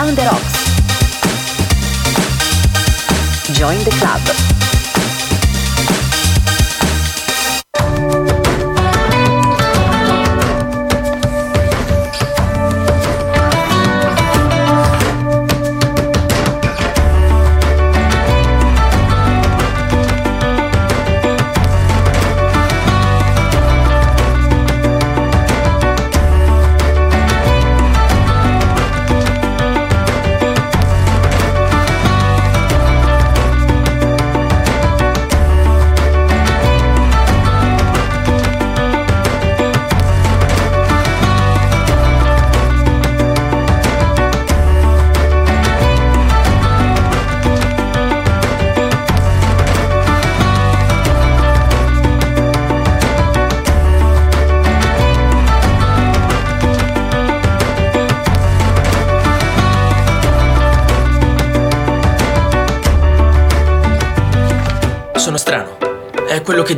Around the Rocks. Join the club.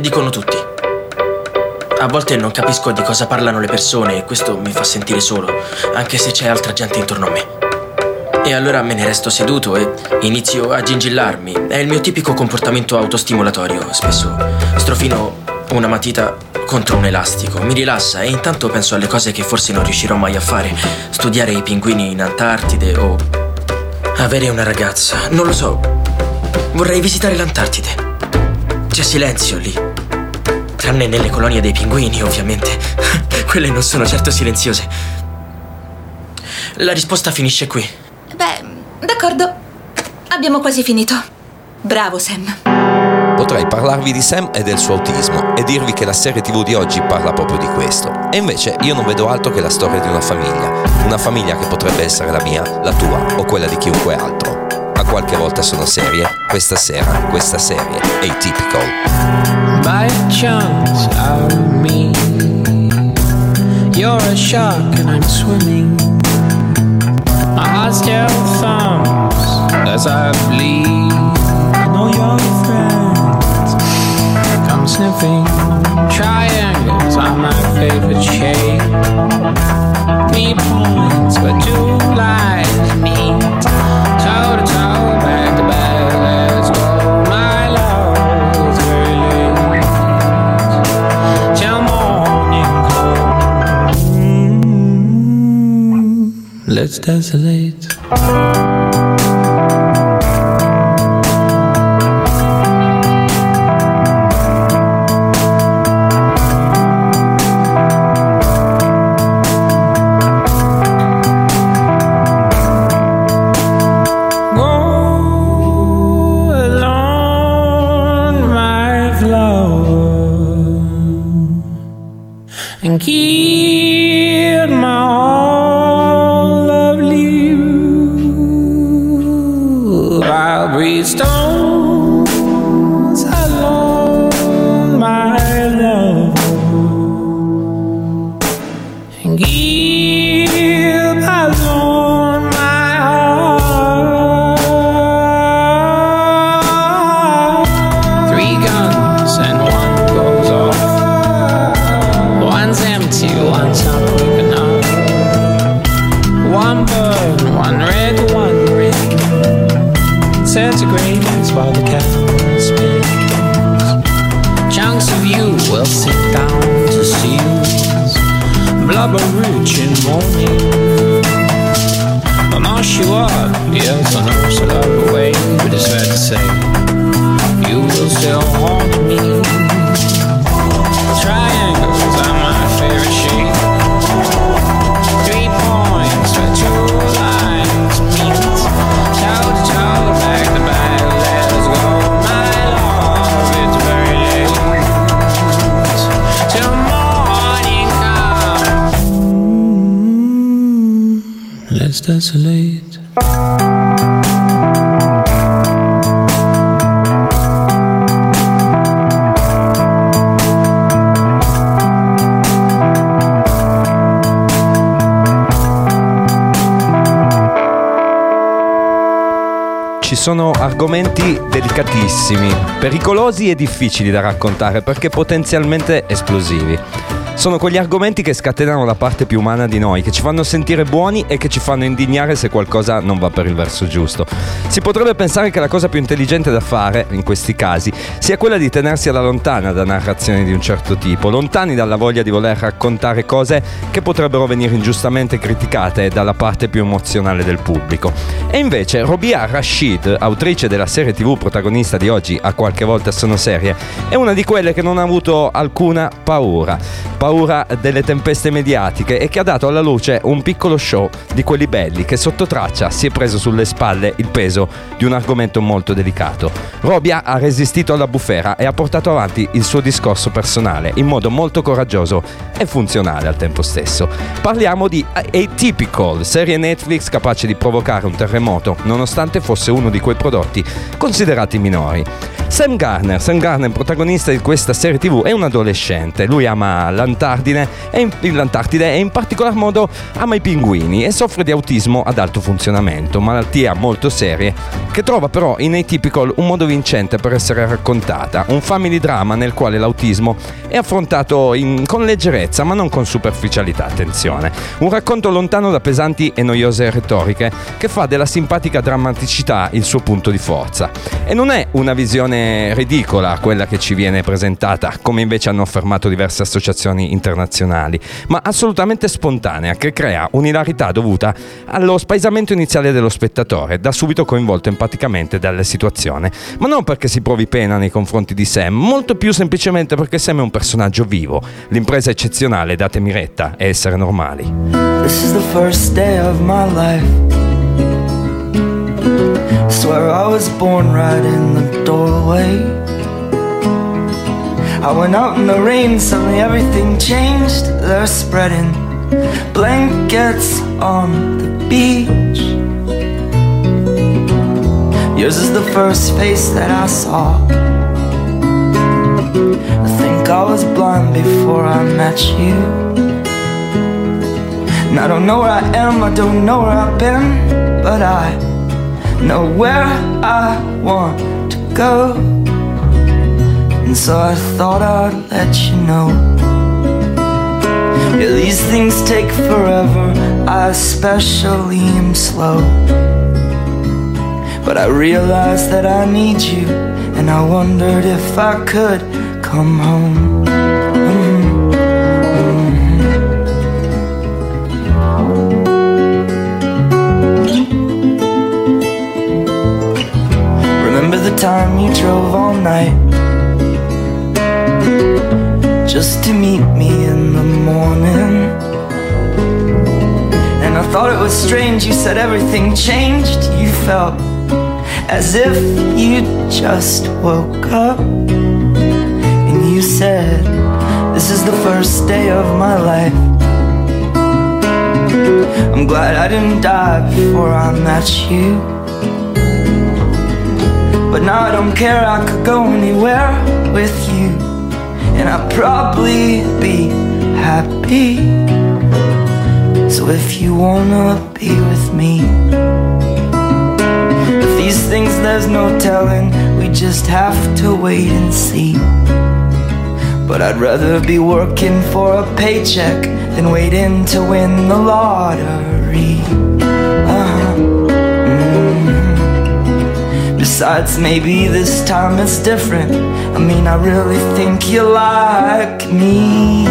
Dicono tutti. A volte non capisco di cosa parlano le persone e questo mi fa sentire solo, anche se c'è altra gente intorno a me. E allora me ne resto seduto e inizio a gingillarmi. È il mio tipico comportamento autostimolatorio. Spesso strofino una matita contro un elastico. Mi rilassa e intanto penso alle cose che forse non riuscirò mai a fare. Studiare i pinguini in Antartide o avere una ragazza. Non lo so. Vorrei visitare l'Antartide. C'è silenzio lì. Tranne nelle colonie dei pinguini, ovviamente. Quelle non sono certo silenziose. La risposta finisce qui. Beh, d'accordo. Abbiamo quasi finito. Bravo, Sam. Potrei parlarvi di Sam e del suo autismo e dirvi che la serie TV di oggi parla proprio di questo. E invece io non vedo altro che la storia di una famiglia. Una famiglia che potrebbe essere la mia, la tua o quella di chiunque altro ma qualche volta sono serie. Questa sera, questa serie è Atypical. By chance out of me. You're a shark and I'm swimming. My heart still thumps as I bleed. I know your friends come sniffing. Triangles are my favorite shape. Me points but two lines meet. Let's desolate. I'll sit down to see you. blubber rich in morning. I'm not sure, yes, I know it's a lot of way, but it's fair to say you will still haunt. Desolate. Ci sono argomenti delicatissimi, pericolosi e difficili da raccontare perché potenzialmente esplosivi. Sono quegli argomenti che scatenano la parte più umana di noi, che ci fanno sentire buoni e che ci fanno indignare se qualcosa non va per il verso giusto. Si potrebbe pensare che la cosa più intelligente da fare, in questi casi, sia quella di tenersi alla lontana da narrazioni di un certo tipo, lontani dalla voglia di voler raccontare cose che potrebbero venire ingiustamente criticate dalla parte più emozionale del pubblico. E invece Robia Rashid, autrice della serie tv protagonista di oggi, a qualche volta sono serie, è una di quelle che non ha avuto alcuna paura. Paura delle tempeste mediatiche e che ha dato alla luce un piccolo show di quelli belli che sotto traccia si è preso sulle spalle il peso di un argomento molto delicato. Robia ha resistito alla bufera e ha portato avanti il suo discorso personale in modo molto coraggioso e funzionale al tempo stesso. Parliamo di Atypical, serie Netflix capace di provocare un terremoto nonostante fosse uno di quei prodotti considerati minori. Sam Garner, Sam Garner, protagonista di questa serie tv, è un adolescente. Lui ama l'Antartide e in, l'Antartide e in particolar modo ama i pinguini e soffre di autismo ad alto funzionamento, malattia molto serie che trova però in Atypical un modo vincente per essere raccontata, un family drama nel quale l'autismo è affrontato in, con leggerezza ma non con superficialità, attenzione. Un racconto lontano da pesanti e noiose retoriche che fa della simpatica drammaticità il suo punto di forza. E non è una visione ridicola quella che ci viene presentata, come invece hanno affermato diverse associazioni internazionali, ma assolutamente spontanea, che crea un'ilarità dovuta allo spaesamento iniziale dello spettatore, da subito coinvolto empaticamente dalla situazione, ma non perché si provi pena nei confronti di Sam, molto più semplicemente perché Sam è un personaggio vivo. L'impresa eccezionale, datemi retta, è essere normali. This is the first day of my life. Swear I was born right in the doorway. I went out in the rain, suddenly everything changed. They're spreading blankets on the beach. Yours is the first face that I saw. I think I was blind before I met you. And I don't know where I am, I don't know where I've been, but I know where I want to go. And so I thought I'd let you know. Yeah, these things take forever, I especially am slow. But I realized that I need you, and I wondered if I could come home. Time you drove all night. Just to meet me in the morning. And I thought it was strange You said everything changed. You felt as if you just woke up. And you said This is the first day of my life. I'm glad I didn't die before I met you but now I don't care, I could go anywhere with you. And I'd probably be happy. So if you wanna be with me If these things there's no telling. We just have to wait and see. But I'd rather be working for a paycheck Than waiting to win the lottery uh-huh. Besides, maybe this time it's different. I mean, I really think you like me.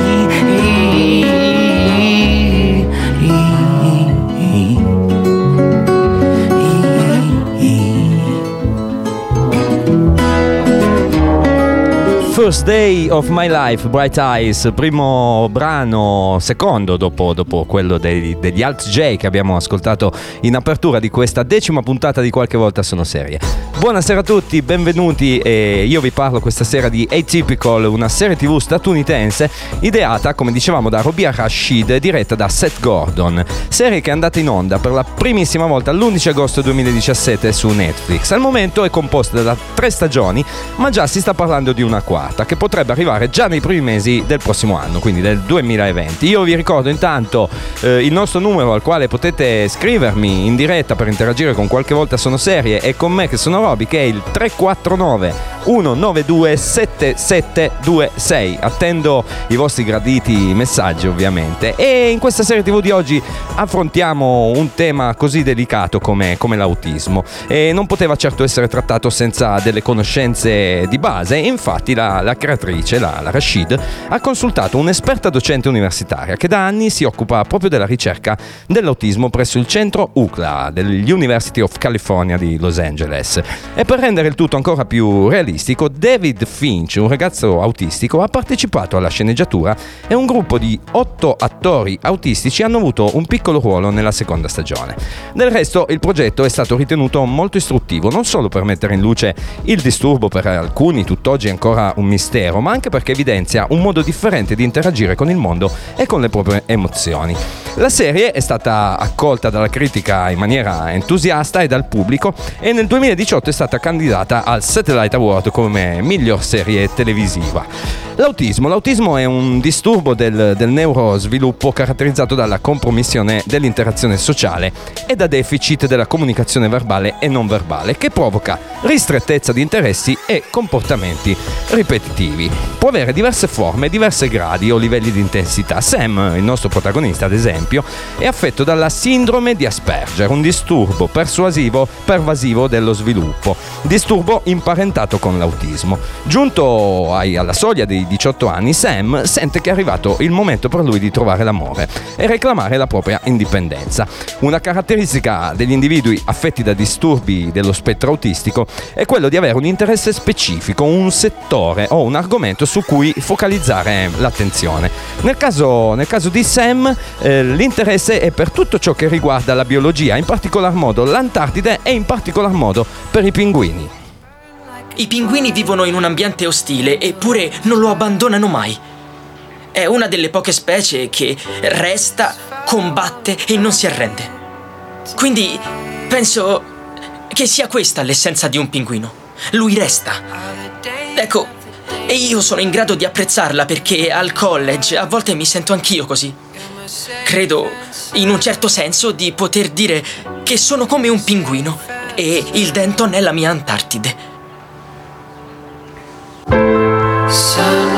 First Day of My Life, Bright Eyes, primo brano, secondo dopo, dopo quello dei, degli Alt J che abbiamo ascoltato in apertura di questa decima puntata di Qualche volta sono serie. Buonasera a tutti, benvenuti e io vi parlo questa sera di Atypical, una serie tv statunitense ideata, come dicevamo, da Robia Rashid e diretta da Seth Gordon, serie che è andata in onda per la primissima volta l'11 agosto 2017 su Netflix. Al momento è composta da tre stagioni, ma già si sta parlando di una quarta che potrebbe arrivare già nei primi mesi del prossimo anno, quindi del 2020. Io vi ricordo intanto eh, il nostro numero al quale potete scrivermi in diretta per interagire con qualche volta sono serie e con me che sono Roby che è il 349 192 7726. Attendo i vostri graditi messaggi ovviamente. E in questa serie TV di oggi affrontiamo un tema così delicato come, come l'autismo e non poteva certo essere trattato senza delle conoscenze di base. Infatti la, la creatrice, la, la Rashid, ha consultato un'esperta docente universitaria che da anni si occupa proprio della ricerca dell'autismo presso il centro UCLA dell'University of California di Los Angeles. E per rendere il tutto ancora più realistico, David Finch, un ragazzo autistico, ha partecipato alla sceneggiatura e un gruppo di otto attori autistici hanno avuto un piccolo ruolo nella seconda stagione. Del resto il progetto è stato ritenuto molto istruttivo, non solo per mettere in luce il disturbo per alcuni tutt'oggi ancora un mistero, ma anche perché evidenzia un modo differente di interagire con il mondo e con le proprie emozioni. La serie è stata accolta dalla critica in maniera entusiasta e dal pubblico e nel 2018 è stata candidata al Satellite Award come miglior serie televisiva. L'autismo. L'autismo è un disturbo del, del, neurosviluppo caratterizzato dalla compromissione dell'interazione sociale e da deficit della comunicazione verbale e non verbale che provoca ristrettezza di interessi e comportamenti ripetitivi. Può avere diverse forme, diversi gradi o livelli di intensità. Sam, il nostro protagonista ad esempio, è affetto dalla sindrome di Asperger, un disturbo persuasivo pervasivo dello sviluppo, disturbo imparentato con l'autismo. Giunto alla soglia dei 18 anni, Sam sente che è arrivato il momento per lui di trovare l'amore e reclamare la propria indipendenza. Una caratteristica degli individui affetti da disturbi dello spettro autistico è quello di avere un interesse specifico, un settore o un argomento su cui focalizzare l'attenzione. Nel caso, nel caso di Sam, eh, l'interesse è per tutto ciò che riguarda la biologia, in particolar modo l'Antartide e in particolar modo per i pinguini. I pinguini vivono in un ambiente ostile eppure non lo abbandonano mai. È una delle poche specie che resta, combatte e non si arrende. Quindi penso che sia questa l'essenza di un pinguino. Lui resta. Ecco, e io sono in grado di apprezzarla perché al college a volte mi sento anch'io così. Credo, in un certo senso, di poter dire che sono come un pinguino e il Denton è la mia Antartide. Sun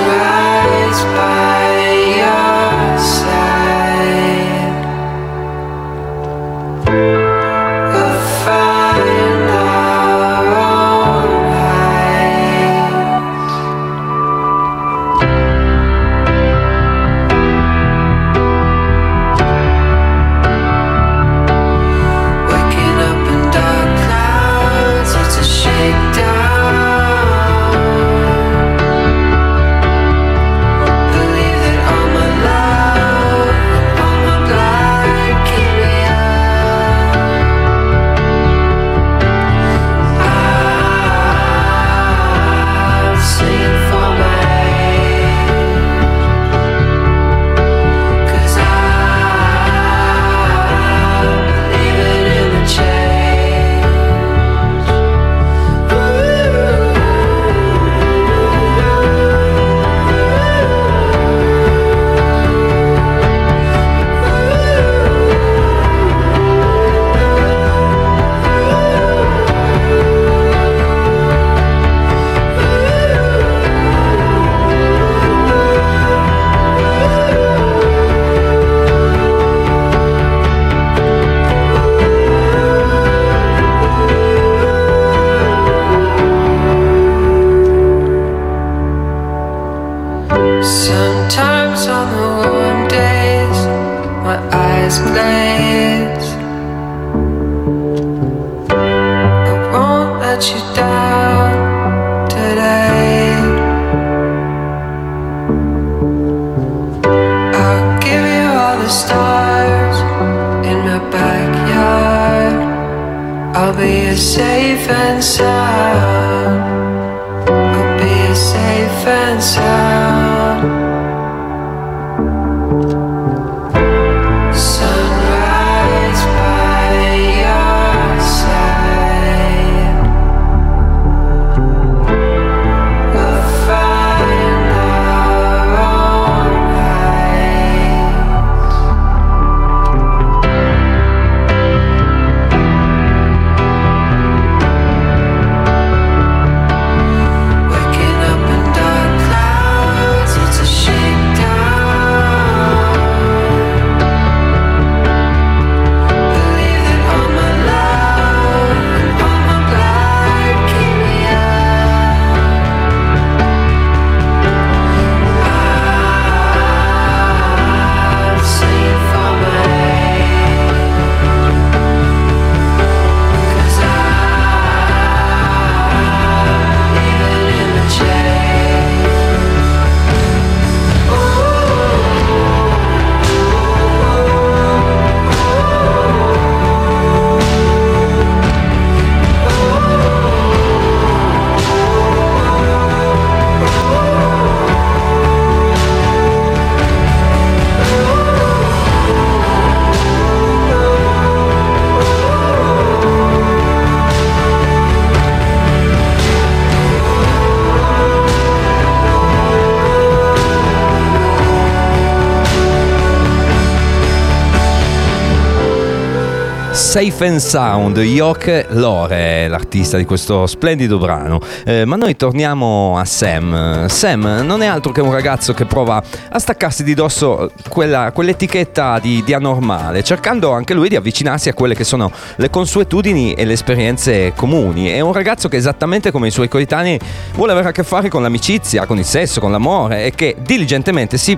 Safe and Sound, Yoke Lore, l'artista di questo splendido brano. Eh, ma noi torniamo a Sam. Sam non è altro che un ragazzo che prova a staccarsi di dosso quella, quell'etichetta di, di anormale, cercando anche lui di avvicinarsi a quelle che sono le consuetudini e le esperienze comuni. È un ragazzo che esattamente come i suoi coetanei vuole avere a che fare con l'amicizia, con il sesso, con l'amore e che diligentemente si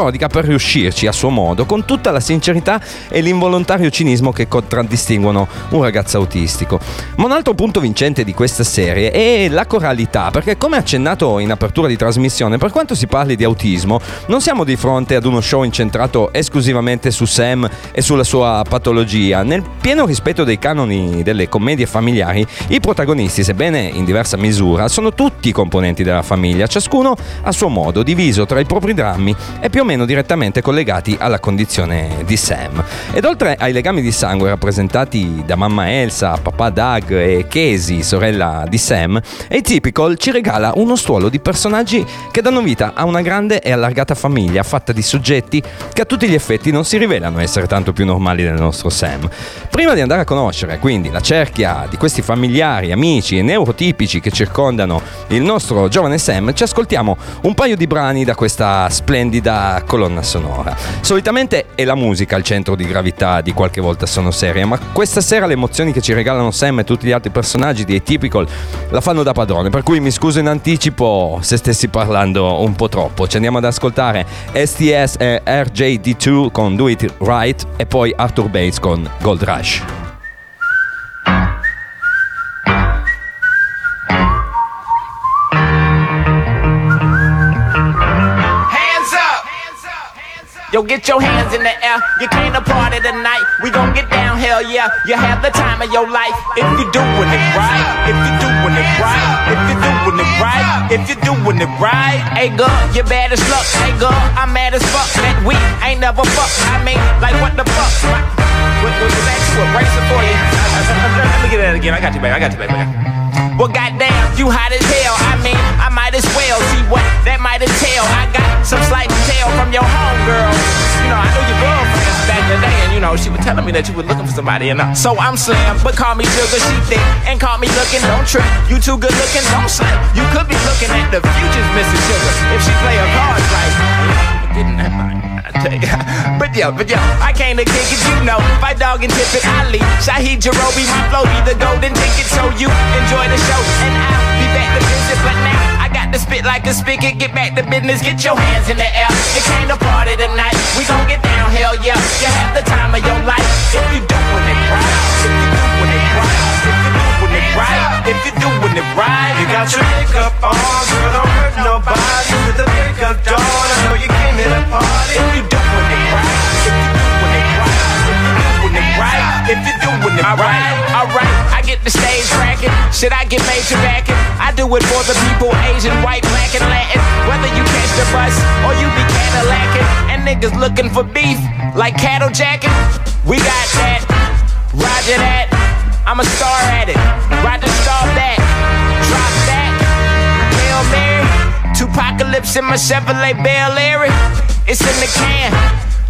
prodiga per riuscirci a suo modo, con tutta la sincerità e l'involontario cinismo che contraddistinguono un ragazzo autistico. Ma un altro punto vincente di questa serie è la coralità, perché come accennato in apertura di trasmissione, per quanto si parli di autismo, non siamo di fronte ad uno show incentrato esclusivamente su Sam e sulla sua patologia. Nel pieno rispetto dei canoni delle commedie familiari, i protagonisti, sebbene in diversa misura, sono tutti componenti della famiglia, ciascuno a suo modo, diviso tra i propri drammi e più o meno direttamente collegati alla condizione di Sam. Ed oltre ai legami di sangue rappresentati da mamma Elsa, papà Doug e Casey, sorella di Sam, Atypical ci regala uno stuolo di personaggi che danno vita a una grande e allargata famiglia fatta di soggetti che a tutti gli effetti non si rivelano essere tanto più normali del nostro Sam. Prima di andare a conoscere quindi la cerchia di questi familiari, amici e neurotipici che circondano il nostro giovane Sam, ci ascoltiamo un paio di brani da questa splendida colonna sonora. Solitamente è la musica al centro di gravità di qualche volta sono serie, ma questa sera le emozioni che ci regalano Sam e tutti gli altri personaggi di Atypical la fanno da padrone, per cui mi scuso in anticipo se stessi parlando un po' troppo. Ci andiamo ad ascoltare STS e RJD2 con Do It Right e poi Arthur Bates con Gold Rush. Yo, get your hands in the air. You came to party tonight. We gon' get down, hell yeah. You have the time of your life if you doing it right. If you doing it right. If you doing it right. If you doing it right. Hey girl, you bad as fuck. Hey girl, I'm mad as fuck. That we ain't never fuck. I mean, like what the fuck? What, what, what, what, what, what, what, what, what, what, what, what, what, what, get what, again. I got you, what, I got you, what, well, goddamn, you hot as hell. I mean, I might as well see what that might entail. I got some slight detail from your homegirl. You know, I knew your girlfriend back in the day, and you know, she was telling me that you were looking for somebody. And uh, so I'm slim, but call me sugar, she thick, and call me looking. Don't trip, you too good looking, don't slip. You could be looking at the future's Mrs. Sugar if she play her cards right. Getting that money. But yo, but yo, I came to kick it, you know. Fight dog and tip it, Ali. Shahid Jarobi, my flow be the golden ticket. So you enjoy the show, and I'll be back to visit. But now I got to spit like a spigot. Get back to business, get your hands in the air. It came to party tonight. We gon' get down, hell yeah. You have the time of your life if you doing it right. If you doing it right. Right. If you're doing it right. You got your makeup on, girl, don't hurt nobody. With the makeup dawn, I know you came here to party. If you're doing it right, if you doing it right, if you doing it right, if you doing it right, alright. I get the stage cracking, should I get major backing? I do it for the people, Asian, white, black, and Latin. Whether you catch the bus or you be Cadillacing, and niggas looking for beef like cattle jacking. We got that, Roger that. I'm a star at it. Roger star that, drop that. Hail Mary, Tupacalypse in my Chevrolet Bel Air. It's in the can.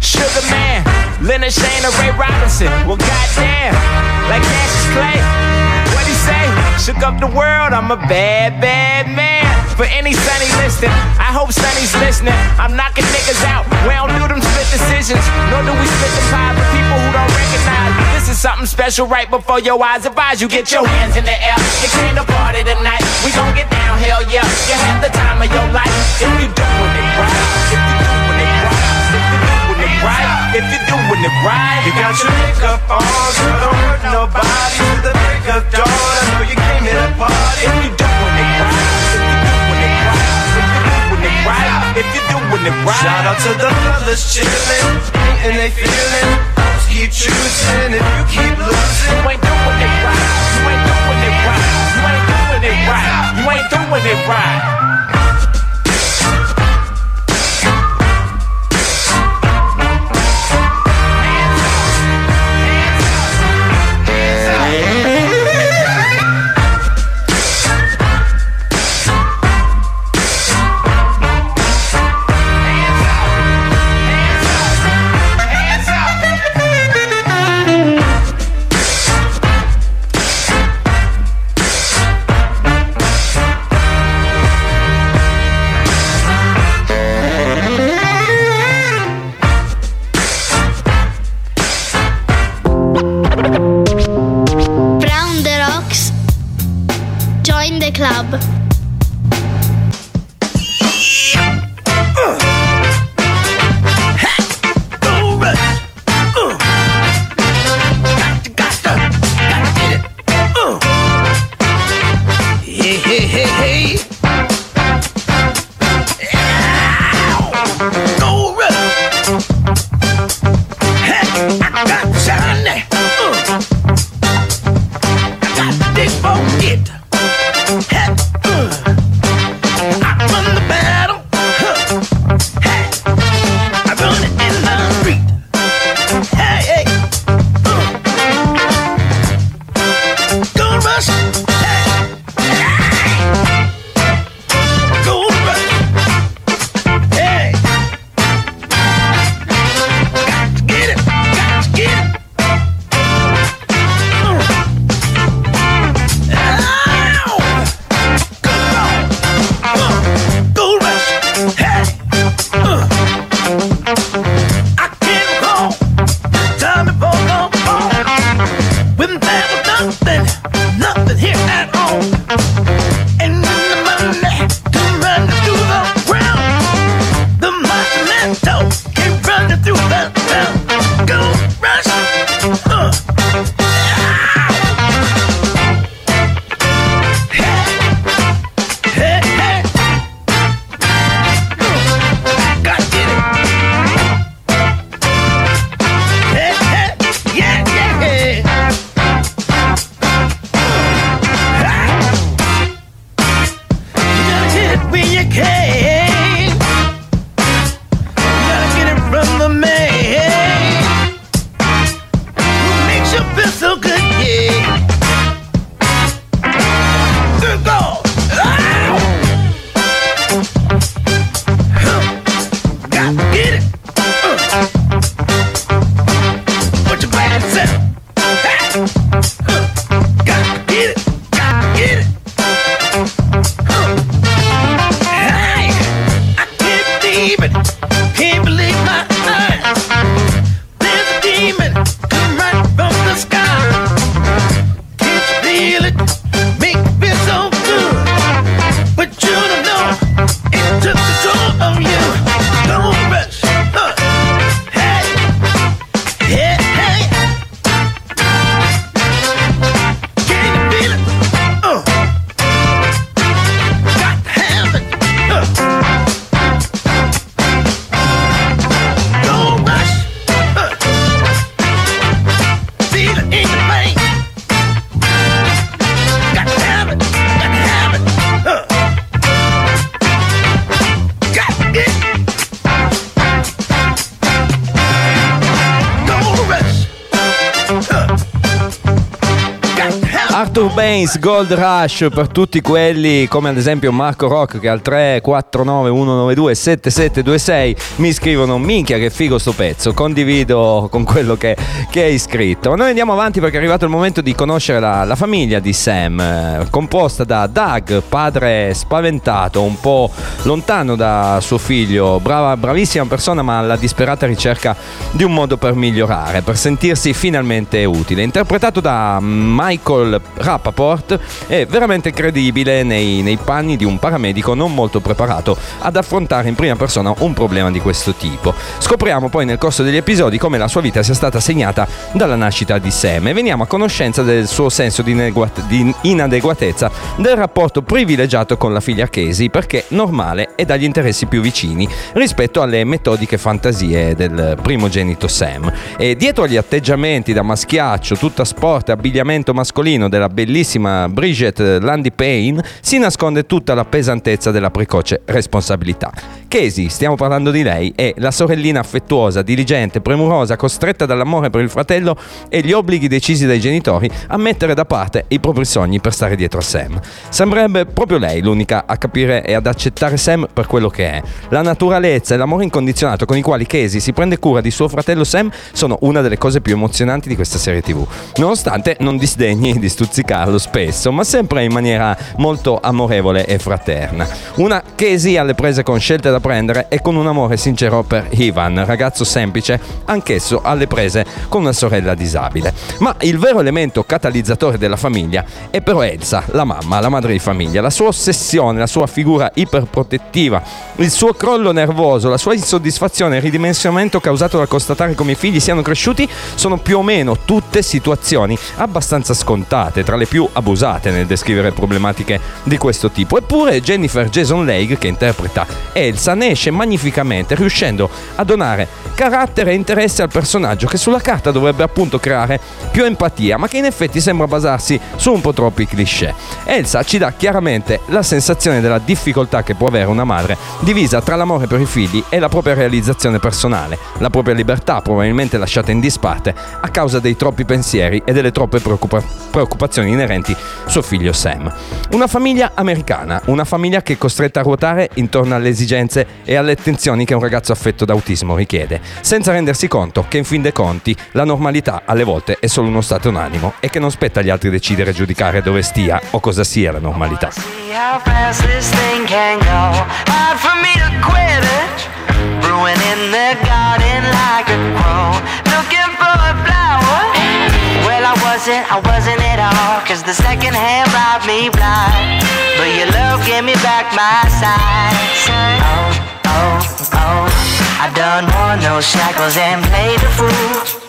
Sugar Man, Leonard Shane or Ray Robinson. Well, goddamn, like Cassius Clay. What he say? Shook up the world. I'm a bad, bad man. For any Sunny listening, I hope Sunny's listening. I'm knocking niggas out. We don't do them split decisions, nor do we split the pie for people who don't recognize. Is something special right before your eyes. Advise you get your hands in the air. You came to party tonight. We gon' get down, hell yeah. You have the time of your life if you doing it right. If you doing it right. If you doing it right. If you doing it right. You got your makeup on, girl, don't hurt nobody. With the makeup dawn, I know you came here to party. If you doing it right. Doing it right. If you're doing it right. Shout out to the brothers chillin', and they feelin'. Keep choosing if you keep losing. You ain't doing it right. You ain't doing it right. You ain't doing it right. You ain't doing it right. Gold Rush per tutti quelli come ad esempio Marco Rock che al 349 192 7726 mi scrivono minchia che figo sto pezzo, condivido con quello che, che hai scritto. Noi andiamo avanti perché è arrivato il momento di conoscere la, la famiglia di Sam, eh, composta da Doug, padre spaventato, un po' lontano da suo figlio, brava, bravissima persona ma alla disperata ricerca di un modo per migliorare, per sentirsi finalmente utile. Interpretato da Michael Rappaport, è veramente credibile nei, nei panni di un paramedico non molto preparato ad affrontare in prima persona un problema di questo tipo. Scopriamo poi nel corso degli episodi come la sua vita sia stata segnata dalla nascita di Sam e veniamo a conoscenza del suo senso di, ineguat- di inadeguatezza, del rapporto privilegiato con la figlia Casey perché normale e dagli interessi più vicini rispetto alle metodiche fantasie del primogenito Sam. E dietro agli atteggiamenti da maschiaccio, tutta sport e abbigliamento mascolino della bellissima Bridget Landy Payne si nasconde tutta la pesantezza della precoce responsabilità. Casey, stiamo parlando di lei, è la sorellina affettuosa, diligente, premurosa, costretta dall'amore per il fratello e gli obblighi decisi dai genitori a mettere da parte i propri sogni per stare dietro a Sam. Sembrerebbe proprio lei l'unica a capire e ad accettare Sam per quello che è. La naturalezza e l'amore incondizionato con i quali Casey si prende cura di suo fratello Sam sono una delle cose più emozionanti di questa serie TV, nonostante non disdegni degni di stuzzicarlo spesso, ma sempre in maniera molto amorevole e fraterna. Una Casey alle prese con scelte da prendere e con un amore sincero per Ivan, ragazzo semplice, anch'esso alle prese con una sorella disabile. Ma il vero elemento catalizzatore della famiglia è però Elsa, la mamma, la madre di famiglia, la sua ossessione, la sua figura iperprotettiva, il suo crollo nervoso, la sua insoddisfazione e il ridimensionamento causato dal constatare come i figli siano cresciuti sono più o meno tutte situazioni abbastanza scontate, tra le più abusate nel descrivere problematiche di questo tipo. Eppure Jennifer Jason Leigh, che interpreta Elsa, ne esce magnificamente, riuscendo a donare carattere e interesse al personaggio che sulla carta dovrebbe appunto creare più empatia, ma che in effetti sembra basarsi su un po' troppi cliché. Elsa ci dà chiaramente la sensazione della difficoltà che può avere una madre divisa tra l'amore per i figli e la propria realizzazione personale, la propria libertà probabilmente lasciata in disparte a causa dei troppi pensieri e delle troppe preoccupa- preoccupazioni inerenti suo figlio Sam. Una famiglia americana, una famiglia che è costretta a ruotare intorno alle esigenze e alle attenzioni che un ragazzo affetto da autismo richiede, senza rendersi conto che in fin dei conti la normalità alle volte è solo uno stato d'animo e che non spetta agli altri decidere e giudicare dove stia o cosa sia la normalità. Ruining the garden like a crow. Looking for a flower. Well, I wasn't, I wasn't at all. Cause the second hand robbed me blind. But your love gave me back my sight. Oh, oh, oh. I done worn those shackles and played the fool.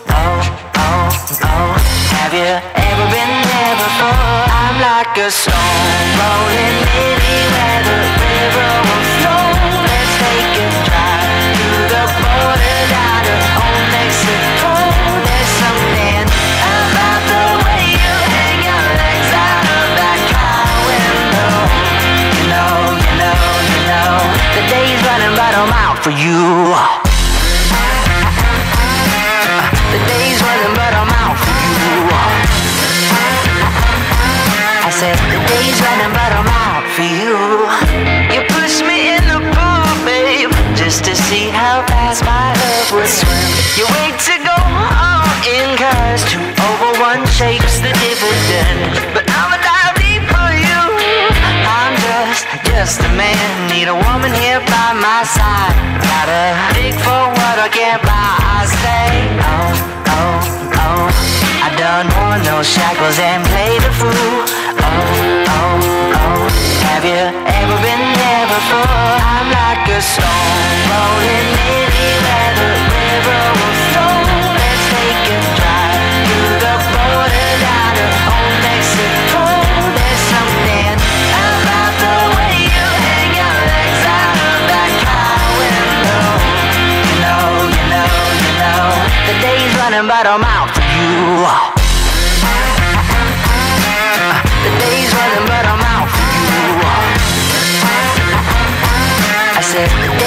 Oh, oh, oh. Have you ever been there before? I'm like a stone rolling anywhere the river The day's running, but I'm out for you. The day's running, but I'm out for you. I said, the day's running, but I'm out for you. You push me in the pool, babe, just to see how fast my love would swim. You wait to go all in cause two over one shakes the dividend. Just, a man. Need a woman here by my side. Gotta dig for what I can't buy. I say, oh, oh, oh. I done worn those shackles and played the fool. Oh, oh, oh. Have you ever been there before? I'm like a stone rolling anywhere the river running, but I'm out for you. The day's running, but I'm out for you. I said,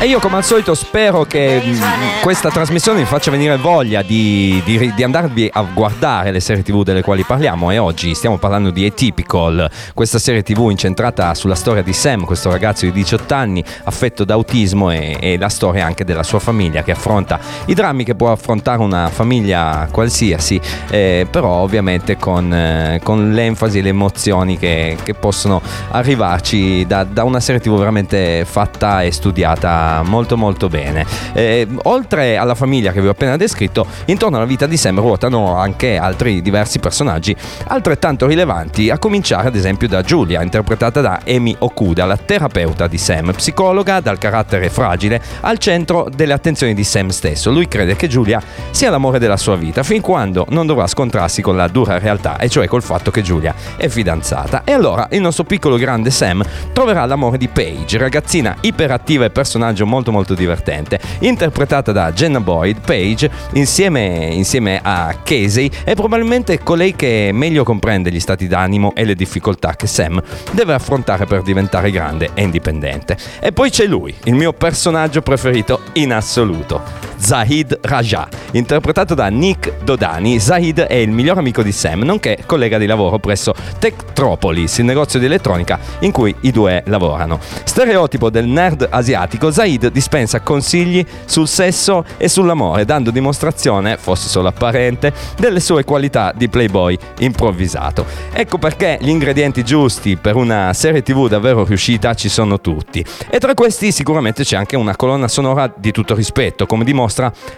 E io come al solito spero che mh, questa trasmissione vi faccia venire voglia di, di- di andarvi a guardare le serie tv delle quali parliamo. E oggi stiamo parlando di Atypical, questa serie tv incentrata sulla storia di Sam, questo ragazzo di 18 anni affetto da autismo e, e la storia anche della sua famiglia che affronta i drammi che può affrontare una famiglia qualsiasi, eh, però ovviamente con, eh, con l'enfasi e le emozioni che, che possono arrivarci da, da una serie tv veramente fatta e studiata molto molto bene. Eh, oltre alla famiglia che vi ho appena descritto, intorno alla vita di Sam ruotano anche altri diversi personaggi altrettanto rilevanti, a cominciare ad esempio da Giulia, interpretata da Amy Okuda, la terapeuta di Sam, psicologa dal carattere fragile, al centro delle attenzioni di Sam stesso. Lui crede che Giulia sia l'amore della sua vita, fin quando non dovrà scontrarsi con la dura realtà, e cioè col fatto che Giulia è fidanzata. E allora il nostro piccolo grande Sam troverà l'amore di Paige, ragazzina iperattiva e personaggio molto molto divertente. Interpretata da Jenna Boyd, Paige, insieme, insieme a Casey, è probabilmente colei che meglio comprende gli stati d'animo e le difficoltà che Sam deve affrontare per diventare grande e indipendente. E poi c'è lui, il mio personaggio preferito in assoluto. Zahid Raja, interpretato da Nick Dodani. Zahid è il miglior amico di Sam, nonché collega di lavoro presso Techtropolis, il negozio di elettronica in cui i due lavorano. Stereotipo del nerd asiatico, Zahid dispensa consigli sul sesso e sull'amore, dando dimostrazione, fosse solo apparente, delle sue qualità di playboy improvvisato. Ecco perché gli ingredienti giusti per una serie tv davvero riuscita ci sono tutti. E tra questi sicuramente c'è anche una colonna sonora di tutto rispetto, come dimostra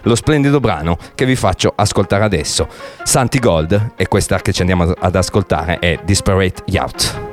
lo splendido brano che vi faccio ascoltare adesso. Santi Gold e questa che ci andiamo ad ascoltare è Disparate Yacht.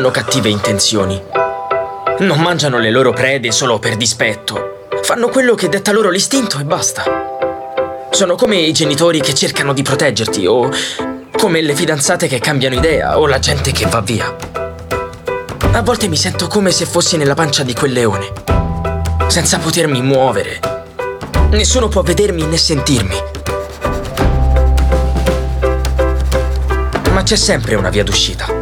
Hanno cattive intenzioni. Non mangiano le loro prede solo per dispetto. Fanno quello che detta loro l'istinto e basta. Sono come i genitori che cercano di proteggerti o come le fidanzate che cambiano idea o la gente che va via. A volte mi sento come se fossi nella pancia di quel leone, senza potermi muovere. Nessuno può vedermi né sentirmi. Ma c'è sempre una via d'uscita.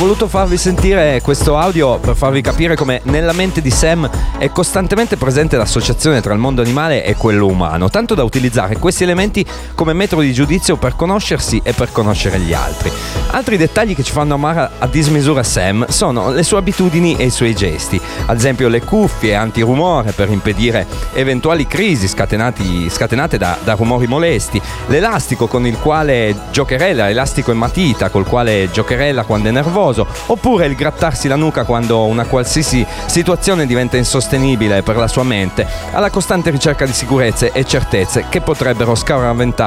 Voluto farvi sentire questo audio per farvi capire come nella mente di Sam è costantemente presente l'associazione tra il mondo animale e quello umano, tanto da utilizzare questi elementi come metodo di giudizio per conoscersi e per conoscere gli altri. Altri dettagli che ci fanno amare a dismisura Sam sono le sue abitudini e i suoi gesti, ad esempio le cuffie antirumore per impedire eventuali crisi scatenate da, da rumori molesti, l'elastico con il quale giocherella, elastico e matita col quale giocherella quando è nervoso, oppure il grattarsi la nuca quando una qualsiasi situazione diventa insostenibile per la sua mente, alla costante ricerca di sicurezze e certezze che potrebbero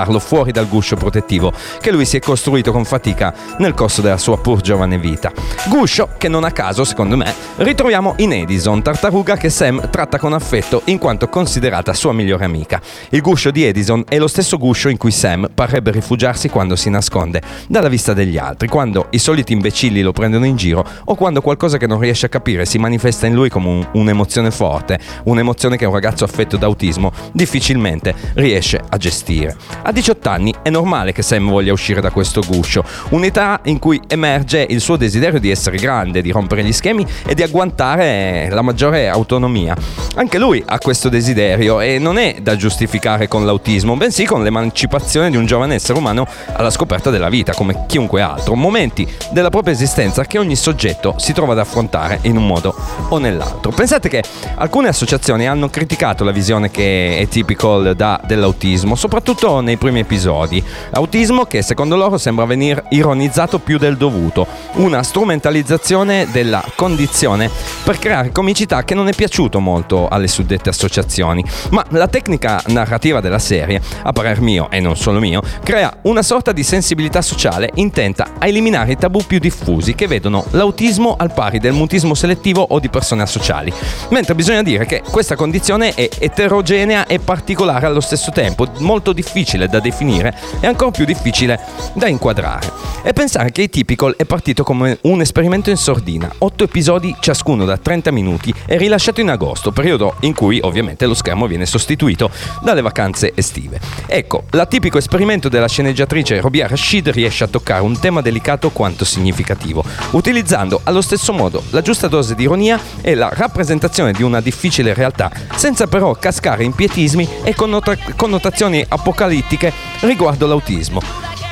scaraventarlo fuori dal guscio protettivo che lui si è costruito con fatica nel corso della sua pur giovane vita. Guscio che non a caso, secondo me, ritroviamo in Edison, tartaruga che Sam tratta con affetto in quanto considerata sua migliore amica. Il guscio di Edison è lo stesso guscio in cui Sam parrebbe rifugiarsi quando si nasconde dalla vista degli altri, quando i soliti imbecilli lo prendono in giro o quando qualcosa che non riesce a capire si manifesta in lui come un- un'emozione forte, un'emozione che un ragazzo affetto da autismo difficilmente riesce a gestire. A 18 anni è normale che Sam voglia uscire da questo guscio, un'età in cui emerge il suo desiderio di essere grande, di rompere gli schemi e di agguantare la maggiore autonomia. Anche lui ha questo desiderio e non è da giustificare con l'autismo, bensì con l'emancipazione di un giovane essere umano alla scoperta della vita, come chiunque altro, momenti della propria esistenza che ogni soggetto si trova ad affrontare in un modo o nell'altro. Pensate che alcune associazioni hanno criticato la visione che è typical da- dell'autismo, soprattutto nei primi episodi. Autismo che secondo loro sembra venir ironizzato più del dovuto, una strumentalizzazione della condizione per creare comicità che non è piaciuto molto alle suddette associazioni. Ma la tecnica narrativa della serie, a parer mio e non solo mio, crea una sorta di sensibilità sociale intenta a eliminare i tabù più diffusi che vedono l'autismo al pari del mutismo selettivo o di persone asociali. Mentre bisogna dire che questa condizione è eterogenea e particolare allo stesso tempo, molto difficile da definire e ancora più difficile da inquadrare. E pensare che Atypical è partito come un esperimento in sordina, 8 episodi ciascuno da 30 minuti e rilasciato in agosto, periodo in cui ovviamente lo schermo viene sostituito dalle vacanze estive. Ecco, l'atipico esperimento della sceneggiatrice Robia Rashid riesce a toccare un tema delicato quanto significativo, utilizzando allo stesso modo la giusta dose di ironia e la rappresentazione di una difficile realtà, senza però cascare in pietismi e connota- connotazioni apocalittiche riguardo l'autismo.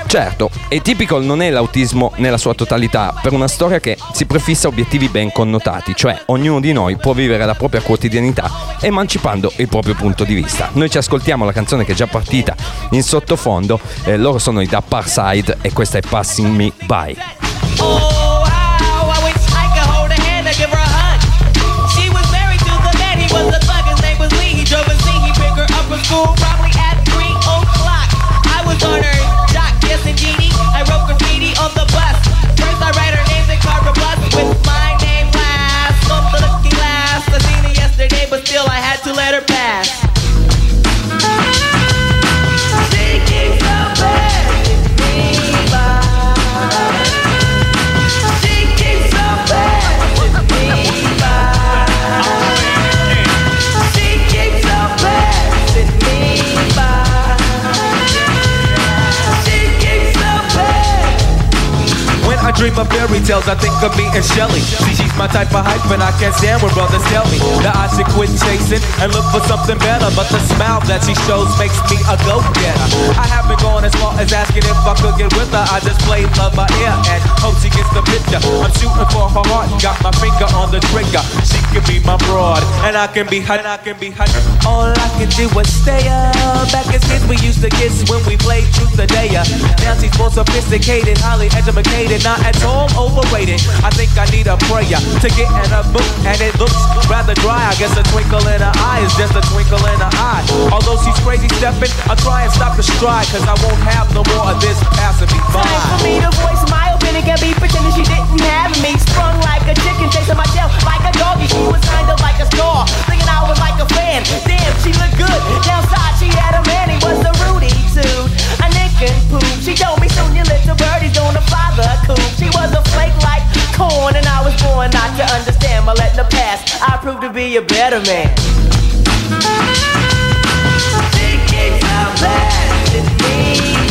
Certo, Atypical non è l'autismo nella sua totalità, per una storia che si prefissa obiettivi ben connotati, cioè ognuno di noi può vivere la propria quotidianità emancipando il proprio punto di vista. Noi ci ascoltiamo la canzone che è già partita in sottofondo, eh, loro sono i Da Parside e questa è Passing Me By. Oh, school nothing, of fairy tales, I think of me and Shelly. See, she's my type of hype, and I can't stand when brothers tell me that I should quit chasing and look for something better. But the smile that she shows makes me a go-getter. I haven't gone as far as asking if I could get with her. I just play love by ear and hope she gets the picture. I'm shooting for her heart, got my finger on the trigger. She can be my broad, and I can be. And I can be her. All I can do is stay up. Back as kids, we used to kiss when we played truth or dare. Now she's more sophisticated, highly educated, not at all all overrated. I think I need a prayer to get in a book, and it looks rather dry. I guess a twinkle in her eye is just a twinkle in her eye. Although she's crazy stepping, I'll try and stop the stride, cause I won't have no more of this passing me by. Time for me to voice my opinion, can't be pretending she didn't have me. to be a better man. Think it's how bad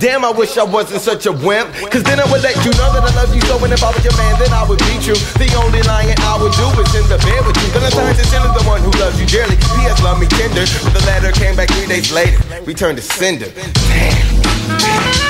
Damn, I wish I wasn't such a wimp. Cause then I would let you know that I love you so. And if I was your man, then I would be true. The only lying I would do is in the bed with you. Valentine's is still the one who loves you dearly. P.S. Love me tender. But the letter came back three days later. Returned to sender. Damn.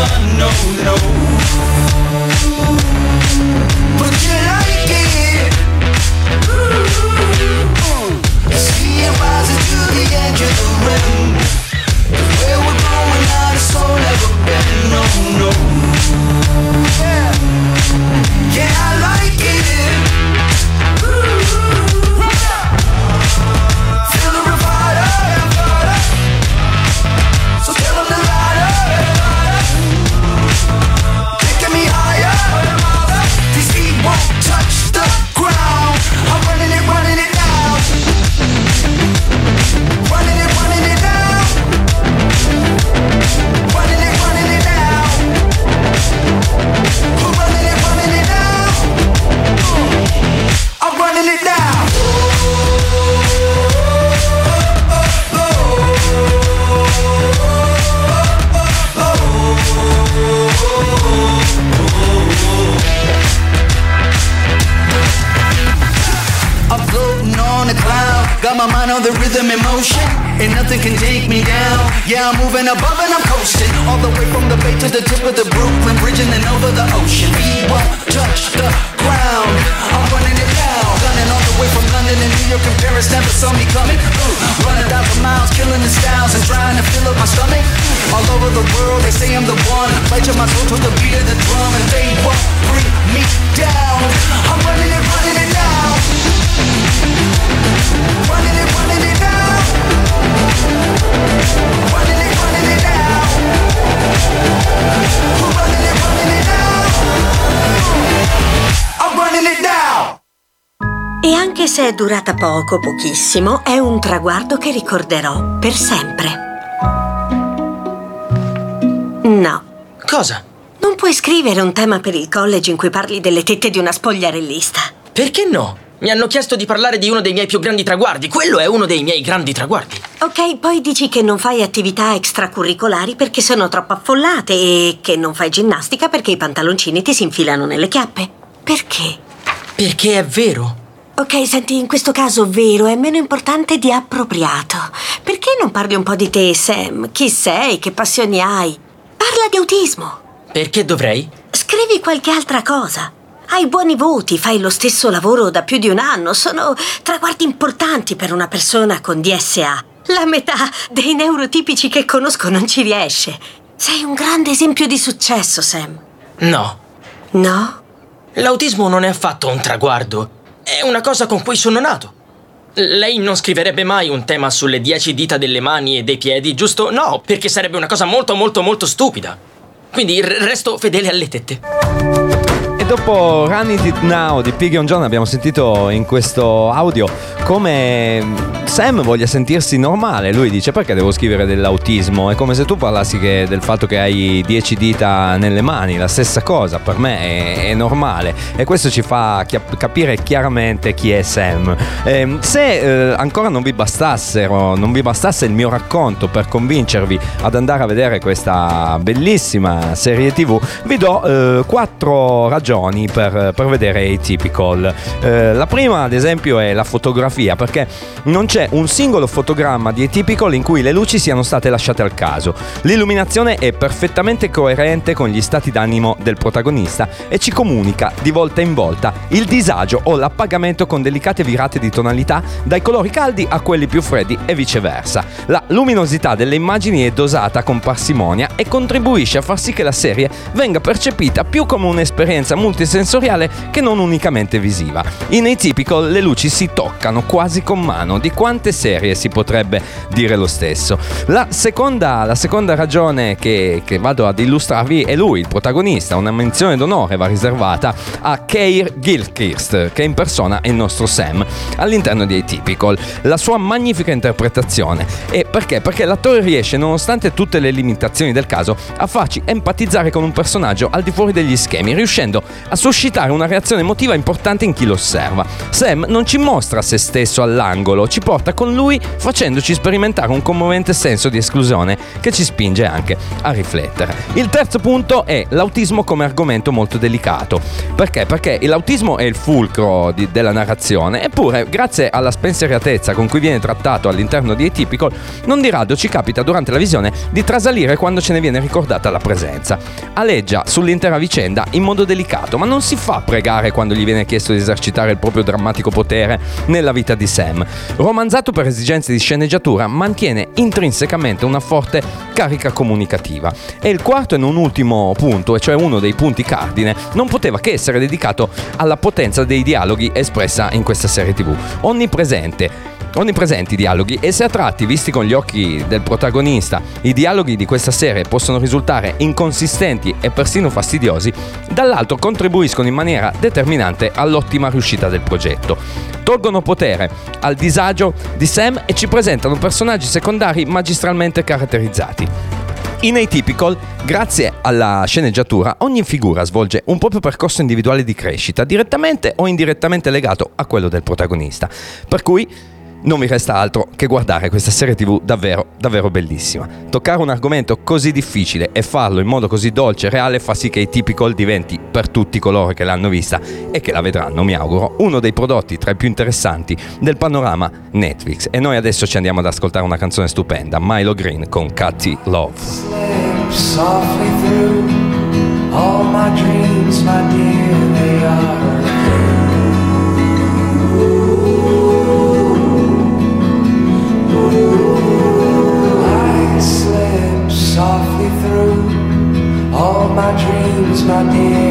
no, no, no. Se è durata poco, pochissimo, è un traguardo che ricorderò per sempre. No. Cosa? Non puoi scrivere un tema per il college in cui parli delle tette di una spogliarellista. Perché no? Mi hanno chiesto di parlare di uno dei miei più grandi traguardi. Quello è uno dei miei grandi traguardi. Ok, poi dici che non fai attività extracurricolari perché sono troppo affollate e che non fai ginnastica perché i pantaloncini ti si infilano nelle chiappe. Perché? Perché è vero. Ok, senti, in questo caso vero è meno importante di appropriato. Perché non parli un po' di te, Sam? Chi sei? Che passioni hai? Parla di autismo. Perché dovrei? Scrivi qualche altra cosa. Hai buoni voti, fai lo stesso lavoro da più di un anno. Sono traguardi importanti per una persona con DSA. La metà dei neurotipici che conosco non ci riesce. Sei un grande esempio di successo, Sam. No. No? L'autismo non è affatto un traguardo. È una cosa con cui sono nato. Lei non scriverebbe mai un tema sulle dieci dita delle mani e dei piedi, giusto? No, perché sarebbe una cosa molto molto molto stupida. Quindi resto fedele alle tette. Dopo Run It Now di Piggy on John abbiamo sentito in questo audio come Sam voglia sentirsi normale. Lui dice perché devo scrivere dell'autismo? È come se tu parlassi del fatto che hai 10 dita nelle mani, la stessa cosa, per me è, è normale. E questo ci fa capire chiaramente chi è Sam. Ehm, se eh, ancora non vi bastassero, non vi bastasse il mio racconto per convincervi ad andare a vedere questa bellissima serie tv, vi do eh, quattro ragioni per, per vedere Atypical. Eh, la prima, ad esempio, è la fotografia, perché non c'è un singolo fotogramma di Atypical in cui le luci siano state lasciate al caso. L'illuminazione è perfettamente coerente con gli stati d'animo del protagonista e ci comunica di volta in volta il disagio o l'appagamento con delicate virate di tonalità dai colori caldi a quelli più freddi e viceversa. La luminosità delle immagini è dosata con parsimonia e contribuisce a far sì che la serie venga percepita più come un'esperienza multisensoriale che non unicamente visiva. In Atypical le luci si toccano quasi con mano, di quante serie si potrebbe dire lo stesso. La seconda, la seconda ragione che, che vado ad illustrarvi è lui, il protagonista. Una menzione d'onore va riservata a Keir Gilchrist, che in persona è il nostro Sam, all'interno di Atypical. La sua magnifica interpretazione. E perché? Perché l'attore riesce, nonostante tutte le limitazioni del caso, a farci empatizzare con un personaggio al di fuori degli schemi, riuscendo a suscitare una reazione emotiva importante in chi lo osserva. Sam non ci mostra se stesso all'angolo, ci porta con lui facendoci sperimentare un commovente senso di esclusione che ci spinge anche a riflettere. Il terzo punto è l'autismo come argomento molto delicato. Perché? Perché l'autismo è il fulcro di- della narrazione, eppure grazie alla spensieratezza con cui viene trattato all'interno di Atypical, non di rado ci capita durante la visione di trasalire quando ce ne viene ricordata la presenza. Aleggia sull'intera vicenda in modo delicato, ma non si fa pregare quando gli viene chiesto di esercitare il proprio drammatico potere nella vita di Sam. Romanzato per esigenze di sceneggiatura, mantiene intrinsecamente una forte carica comunicativa. E il quarto e non ultimo punto, e cioè uno dei punti cardine, non poteva che essere dedicato alla potenza dei dialoghi espressa in questa serie tv. Onnipresente. Onnipresenti i dialoghi e se a tratti, visti con gli occhi del protagonista, i dialoghi di questa serie possono risultare inconsistenti e persino fastidiosi, dall'altro contribuiscono in maniera determinante all'ottima riuscita del progetto. Tolgono potere al disagio di Sam e ci presentano personaggi secondari magistralmente caratterizzati. In Atypical, grazie alla sceneggiatura, ogni figura svolge un proprio percorso individuale di crescita, direttamente o indirettamente legato a quello del protagonista. Per cui non mi resta altro che guardare questa serie tv davvero, davvero bellissima. Toccare un argomento così difficile e farlo in modo così dolce e reale fa sì che i Typical diventi, per tutti coloro che l'hanno vista e che la vedranno, mi auguro, uno dei prodotti tra i più interessanti del panorama Netflix. E noi adesso ci andiamo ad ascoltare una canzone stupenda, Milo Green con Catty Love. All my dreams, my dear,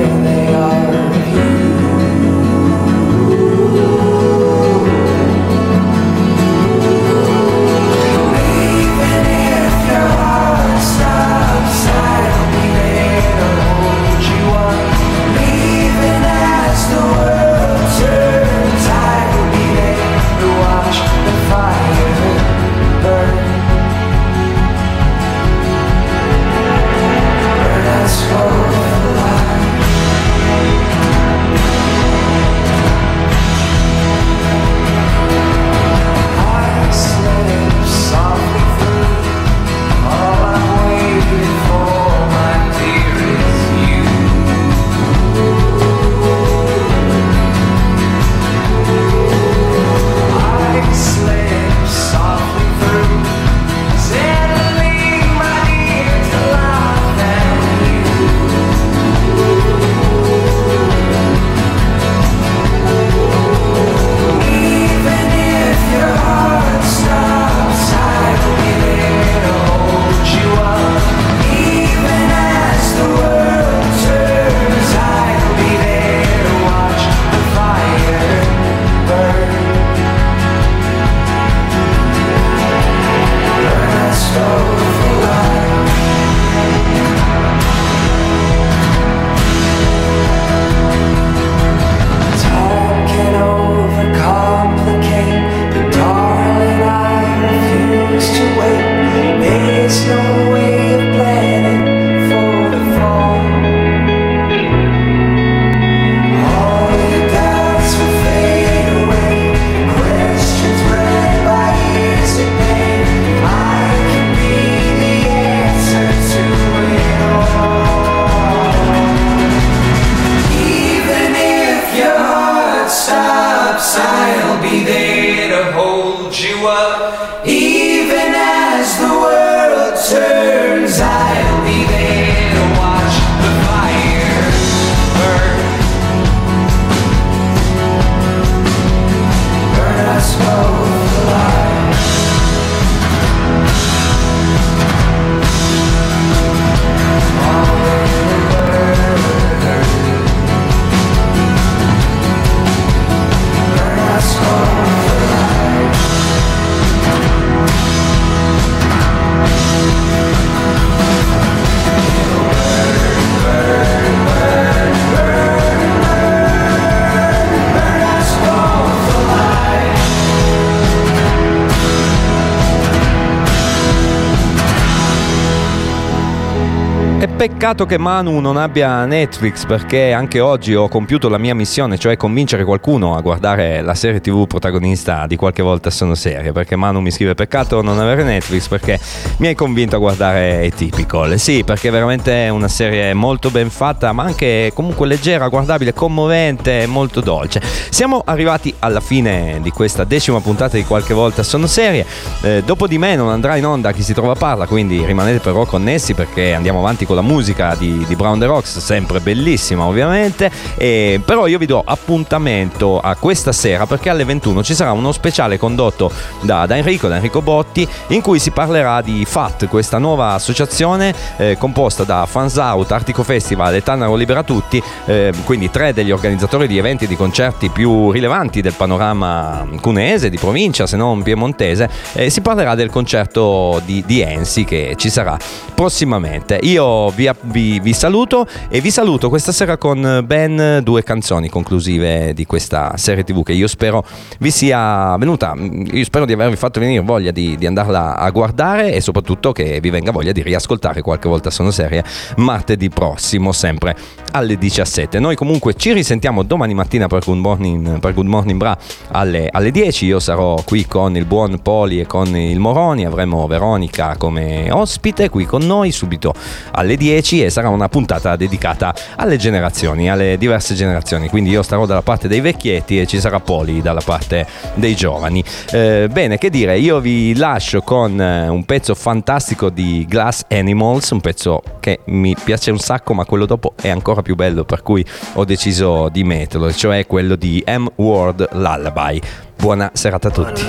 peccato che Manu non abbia Netflix perché anche oggi ho compiuto la mia missione, cioè convincere qualcuno a guardare la serie TV protagonista di qualche volta sono serie, perché Manu mi scrive peccato non avere Netflix perché mi hai convinto a guardare Atypical. Sì, perché è veramente una serie molto ben fatta, ma anche comunque leggera, guardabile, commovente, molto dolce. Siamo arrivati alla fine di questa decima puntata di qualche volta sono serie. Eh, dopo di me non andrà in onda chi si trova a parla, quindi rimanete però connessi perché andiamo avanti con la musica di, di Brown the Rocks, sempre bellissima ovviamente. E, però io vi do appuntamento a questa sera perché alle 21 ci sarà uno speciale condotto da, da Enrico, da Enrico Botti, in cui si parlerà di FAT, questa nuova associazione eh, composta da Fans Out, Artico Festival e Tannaro Libera Tutti, eh, quindi tre degli organizzatori di eventi e di concerti più rilevanti del panorama cuneese, di provincia, se non piemontese. Eh, si parlerà del concerto di, di Ensi che ci sarà prossimamente. Io vi vi, vi- saluto e vi saluto questa sera con ben due canzoni conclusive di questa serie tv che io spero vi sia venuta, io spero di avervi fatto venire voglia di, di andarla a guardare e soprattutto che vi venga voglia di riascoltare qualche volta sono serie martedì prossimo sempre alle 17. Noi comunque ci risentiamo domani mattina per Good Morning, per Good Morning Bra alle, alle 10, io sarò qui con il buon Poli e con il Moroni, avremo Veronica come ospite qui con noi subito alle 10 e sarà una puntata dedicata alle generazioni, alle diverse generazioni, quindi io starò dalla parte dei vecchietti e ci sarà Poli dalla parte dei giovani. Eh, bene, che dire, io vi lascio con eh, un pezzo fantastico di Glass Animals, un pezzo che mi piace un sacco, ma quello dopo è ancora più bello, per cui ho deciso di metterlo, cioè quello di M Word Lullaby. Buona serata a tutti.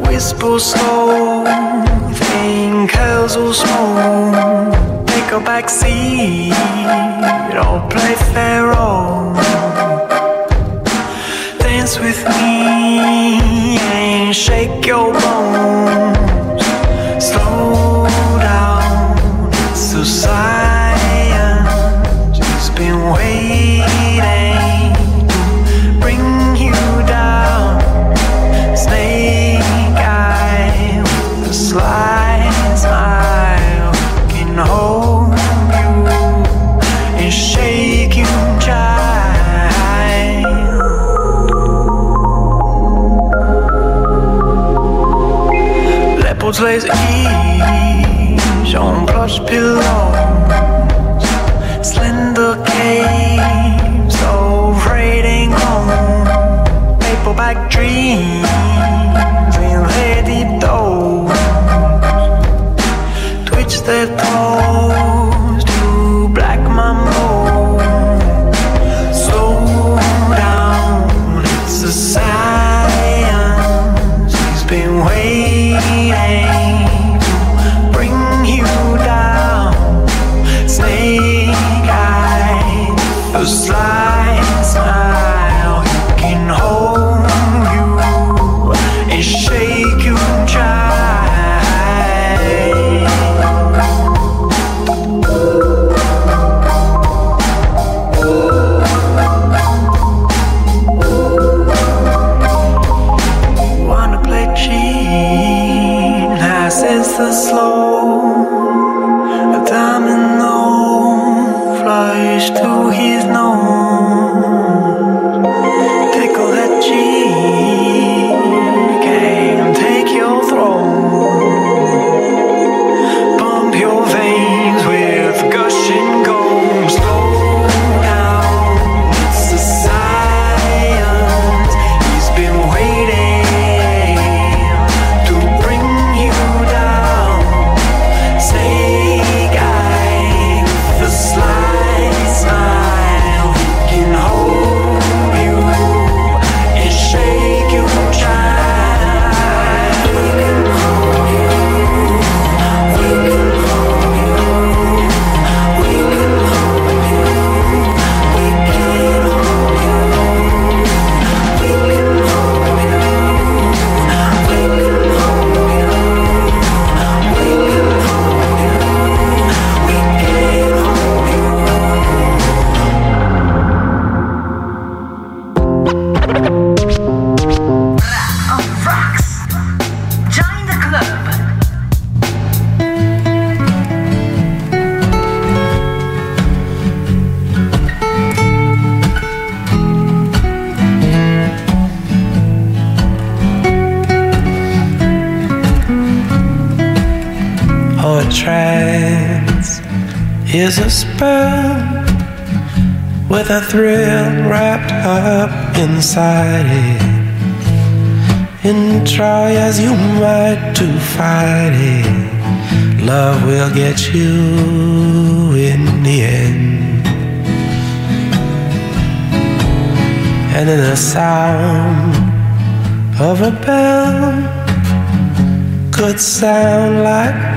Whisper slow, curls all small. Take a back seat, or play. Dance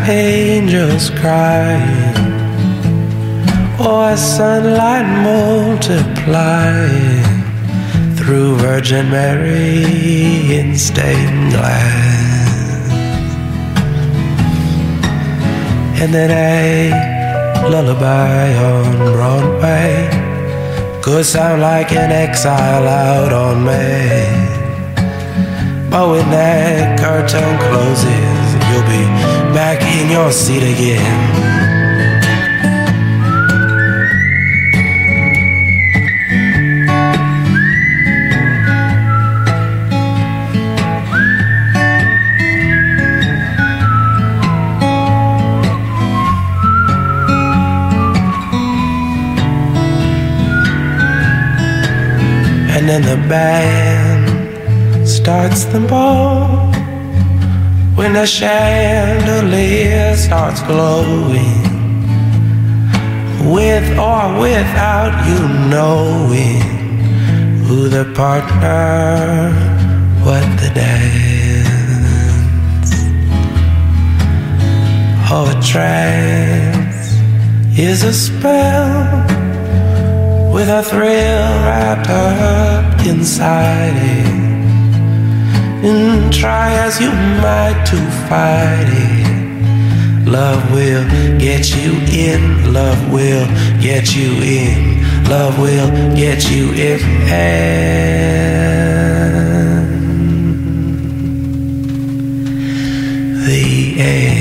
angels crying or sunlight multiplying through Virgin Mary in stained glass. and then a lullaby on Broadway could sound like an exile out on May. But when that curtain closes, you'll be back in your seat again. And then the band starts the ball when the chandelier starts glowing with or without you knowing who the partner, what the dance. Oh, a trance is a spell with a thrill wrapped up inside it. And try as you might to fight it. Love will get you in, love will get you in, love will get you in. The end.